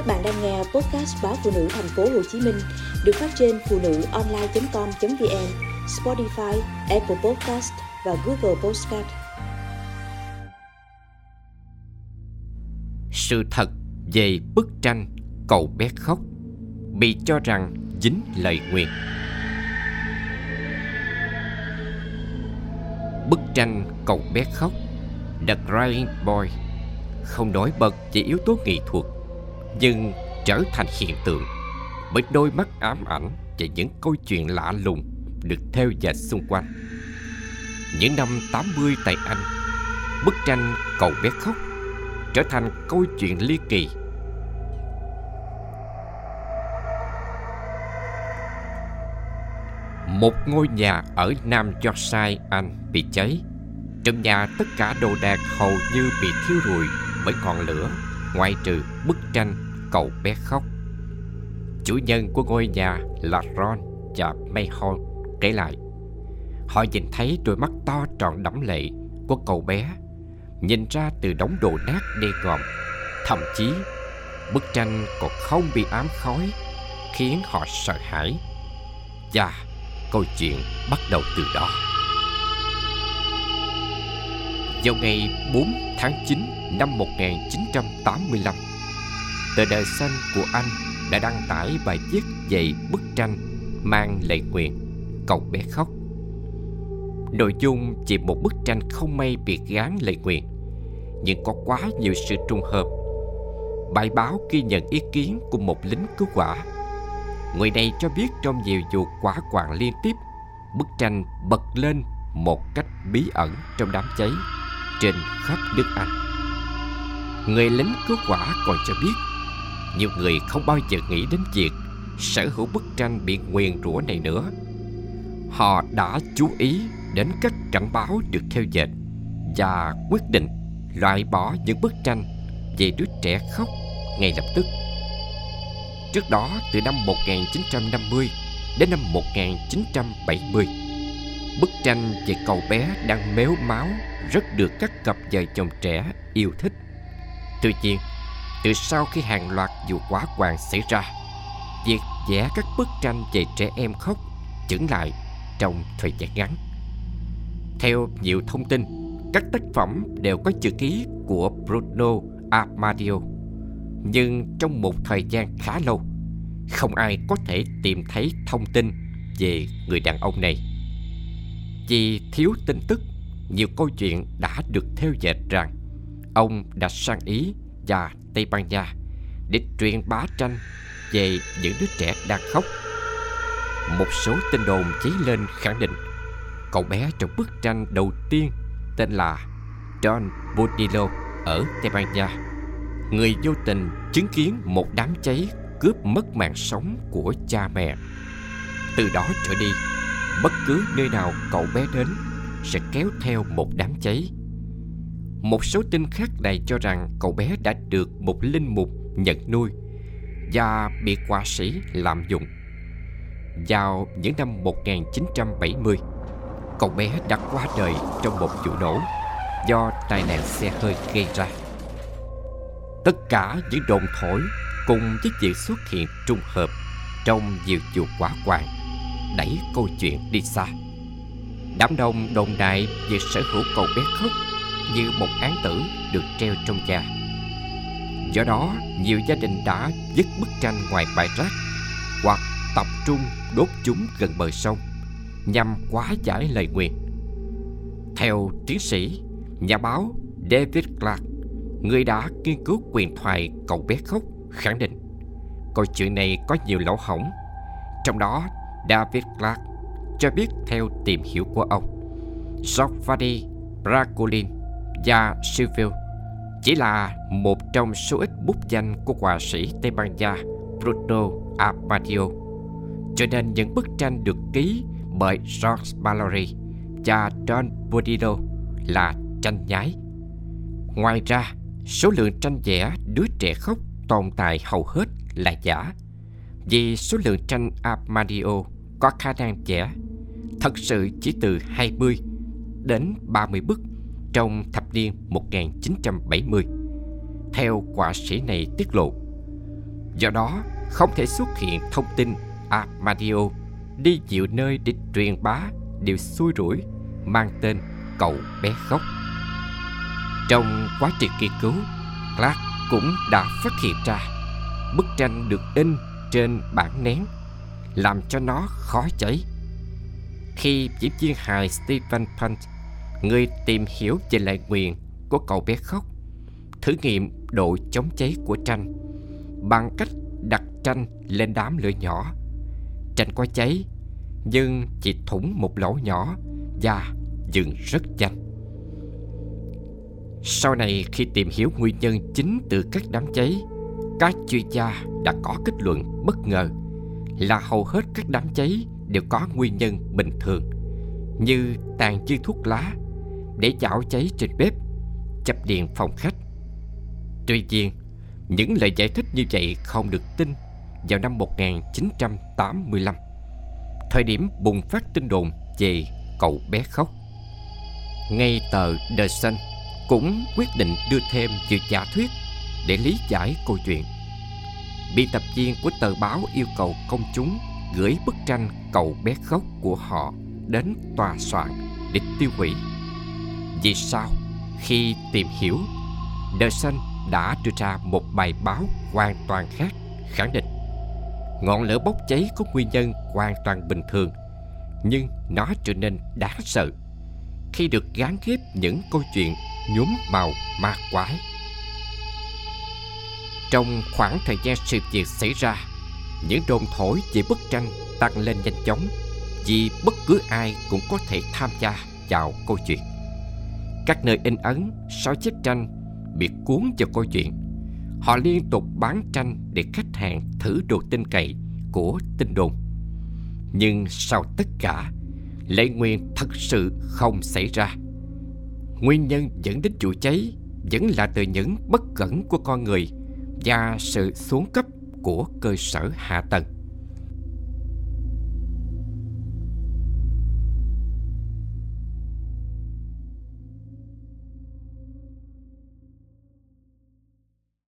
Các bạn đang nghe podcast báo phụ nữ thành phố Hồ Chí Minh được phát trên phụ nữ online.com.vn, Spotify, Apple Podcast và Google Podcast. Sự thật về bức tranh Cậu bé khóc bị cho rằng dính lời nguyền. Bức tranh Cậu bé khóc The Crying Boy không nổi bật về yếu tố nghệ thuật nhưng trở thành hiện tượng bởi đôi mắt ám ảnh và những câu chuyện lạ lùng được theo dệt xung quanh. Những năm 80 tại Anh, bức tranh Cậu bé khóc trở thành câu chuyện ly kỳ. Một ngôi nhà ở Nam Yorkshire, Anh bị cháy. Trong nhà tất cả đồ đạc hầu như bị thiêu rụi bởi ngọn lửa ngoại trừ bức tranh cậu bé khóc. Chủ nhân của ngôi nhà là Ron và Mayhall kể lại. Họ nhìn thấy đôi mắt to tròn đẫm lệ của cậu bé nhìn ra từ đống đồ nát đê gòm. Thậm chí bức tranh còn không bị ám khói khiến họ sợ hãi. Và câu chuyện bắt đầu từ đó. Vào ngày 4 tháng 9 năm 1985, tờ Đời Xanh của Anh đã đăng tải bài viết về bức tranh mang lời nguyện Cậu bé khóc. Nội dung chỉ một bức tranh không may bị gán lời nguyện, nhưng có quá nhiều sự trùng hợp. Bài báo ghi nhận ý kiến của một lính cứu hỏa. Người này cho biết trong nhiều vụ quả quạng liên tiếp, bức tranh bật lên một cách bí ẩn trong đám cháy trên khắp nước Anh. Người lính cứu hỏa còn cho biết nhiều người không bao giờ nghĩ đến việc sở hữu bức tranh bị nguyền rủa này nữa. Họ đã chú ý đến các cảnh báo được theo dệt và quyết định loại bỏ những bức tranh về đứa trẻ khóc ngay lập tức. Trước đó, từ năm 1950 đến năm 1970, bức tranh về cậu bé đang méo máu rất được các cặp vợ chồng trẻ yêu thích. Tuy nhiên, từ sau khi hàng loạt vụ quá hoàng xảy ra, việc vẽ các bức tranh về trẻ em khóc chững lại trong thời gian ngắn. Theo nhiều thông tin, các tác phẩm đều có chữ ký của Bruno Amadio Nhưng trong một thời gian khá lâu, không ai có thể tìm thấy thông tin về người đàn ông này. Vì thiếu tin tức, nhiều câu chuyện đã được theo dệt rằng ông đã sang Ý và Tây Ban Nha để truyền bá tranh về những đứa trẻ đang khóc. Một số tin đồn cháy lên khẳng định cậu bé trong bức tranh đầu tiên tên là John Bodillo ở Tây Ban Nha. Người vô tình chứng kiến một đám cháy cướp mất mạng sống của cha mẹ. Từ đó trở đi, bất cứ nơi nào cậu bé đến sẽ kéo theo một đám cháy một số tin khác này cho rằng cậu bé đã được một linh mục nhận nuôi và bị quả sĩ lạm dụng. Vào những năm 1970, cậu bé đã qua đời trong một vụ nổ do tai nạn xe hơi gây ra. Tất cả những đồn thổi cùng với việc xuất hiện trùng hợp trong nhiều vụ quả quan đẩy câu chuyện đi xa. Đám đông đồn đại về sở hữu cậu bé khóc như một án tử được treo trong nhà. Do đó, nhiều gia đình đã dứt bức tranh ngoài bãi rác hoặc tập trung đốt chúng gần bờ sông nhằm quá giải lời nguyện. Theo tiến sĩ, nhà báo David Clark, người đã nghiên cứu quyền thoại cậu bé khóc, khẳng định câu chuyện này có nhiều lỗ hổng. Trong đó, David Clark cho biết theo tìm hiểu của ông, Giovanni Bracolin và Seville chỉ là một trong số ít bút danh của họa sĩ Tây Ban Nha Bruno Amadio. Cho nên những bức tranh được ký bởi George Mallory và John Bodillo là tranh nhái. Ngoài ra, số lượng tranh vẽ đứa trẻ khóc tồn tại hầu hết là giả vì số lượng tranh Amadio có khả năng vẽ thật sự chỉ từ 20 đến 30 bức trong thập niên 1970. Theo họa sĩ này tiết lộ, Do đó, không thể xuất hiện thông tin Armadio đi nhiều nơi để truyền bá điều xui rủi mang tên cậu bé khóc. Trong quá trình nghiên cứu, Clark cũng đã phát hiện ra bức tranh được in trên bản nén làm cho nó khó cháy. Khi diễn viên hài Stephen Punt, người tìm hiểu về lời quyền của cậu bé khóc, thử nghiệm độ chống cháy của tranh bằng cách đặt tranh lên đám lửa nhỏ. Tranh có cháy, nhưng chỉ thủng một lỗ nhỏ và dừng rất nhanh. Sau này khi tìm hiểu nguyên nhân chính từ các đám cháy, các chuyên gia đã có kết luận bất ngờ là hầu hết các đám cháy đều có nguyên nhân bình thường như tàn dư thuốc lá để chảo cháy trên bếp, chập điện phòng khách. Tuy nhiên, những lời giải thích như vậy không được tin vào năm 1985, thời điểm bùng phát tin đồn về cậu bé khóc. Ngay tờ The Sun cũng quyết định đưa thêm nhiều giả thuyết để lý giải câu chuyện. Biên tập viên của tờ báo yêu cầu công chúng gửi bức tranh cậu bé khóc của họ đến tòa soạn để tiêu hủy. Vì sao? Khi tìm hiểu, The Sun đã đưa ra một bài báo hoàn toàn khác khẳng định ngọn lửa bốc cháy có nguyên nhân hoàn toàn bình thường nhưng nó trở nên đáng sợ khi được gán ghép những câu chuyện nhuốm màu ma quái. Trong khoảng thời gian sự việc xảy ra, những đồn thổi về bức tranh tăng lên nhanh chóng vì bất cứ ai cũng có thể tham gia vào câu chuyện. Các nơi in ấn, sao chép tranh bị cuốn vào câu chuyện. Họ liên tục bán tranh để khách hàng thử độ tin cậy của tin đồn. Nhưng sau tất cả, lễ nguyên thật sự không xảy ra. Nguyên nhân dẫn đến vụ cháy vẫn là từ những bất cẩn của con người và sự xuống cấp của cơ sở hạ tầng.